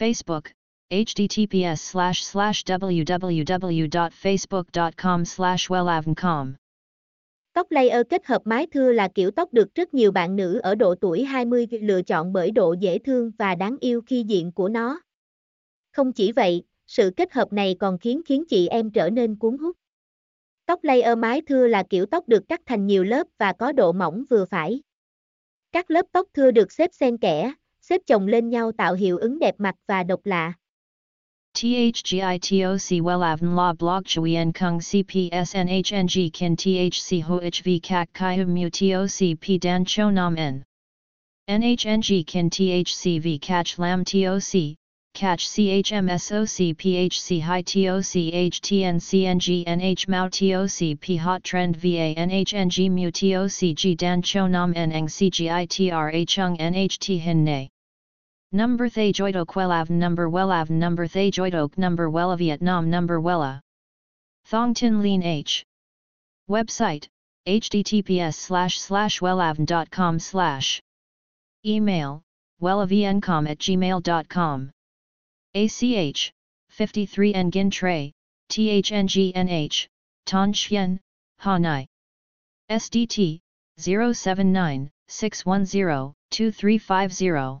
Facebook, https slash slash www.facebook.com slash wellavncom. Tóc layer kết hợp mái thưa là kiểu tóc được rất nhiều bạn nữ ở độ tuổi 20 lựa chọn bởi độ dễ thương và đáng yêu khi diện của nó. Không chỉ vậy, sự kết hợp này còn khiến khiến chị em trở nên cuốn hút. Tóc layer mái thưa là kiểu tóc được cắt thành nhiều lớp và có độ mỏng vừa phải. Các lớp tóc thưa được xếp xen kẽ, xếp chồng lên nhau tạo hiệu ứng đẹp mặt và độc lạ. THGITOC WELAVN La Blog Chuyen Kung CPSNHNG Kin THC HOHV Kak Kai Mu TOC P, Dan, Cho, Nam, N. NHNG Kin THCV Catch, Lam TOC Catch CHMSOC PHC High TOC HTN CNG NH Mao TOC P, Hot Trend VA NHNG Mu TOC G, Dan, Cho, Nam, N Eng CGITRA Chung NHT Hin Nay Number Thay Joidok Wellav Number Wellav Number Thay Joidok Number Wella Vietnam. Number Wella Thong Tin Lean H Website https slash slash wellavn.com slash Email wellavncom at gmail.com ACH 53 Nguyen Tray THNGNH Ton Chien Hanai. SDT 079 610 2350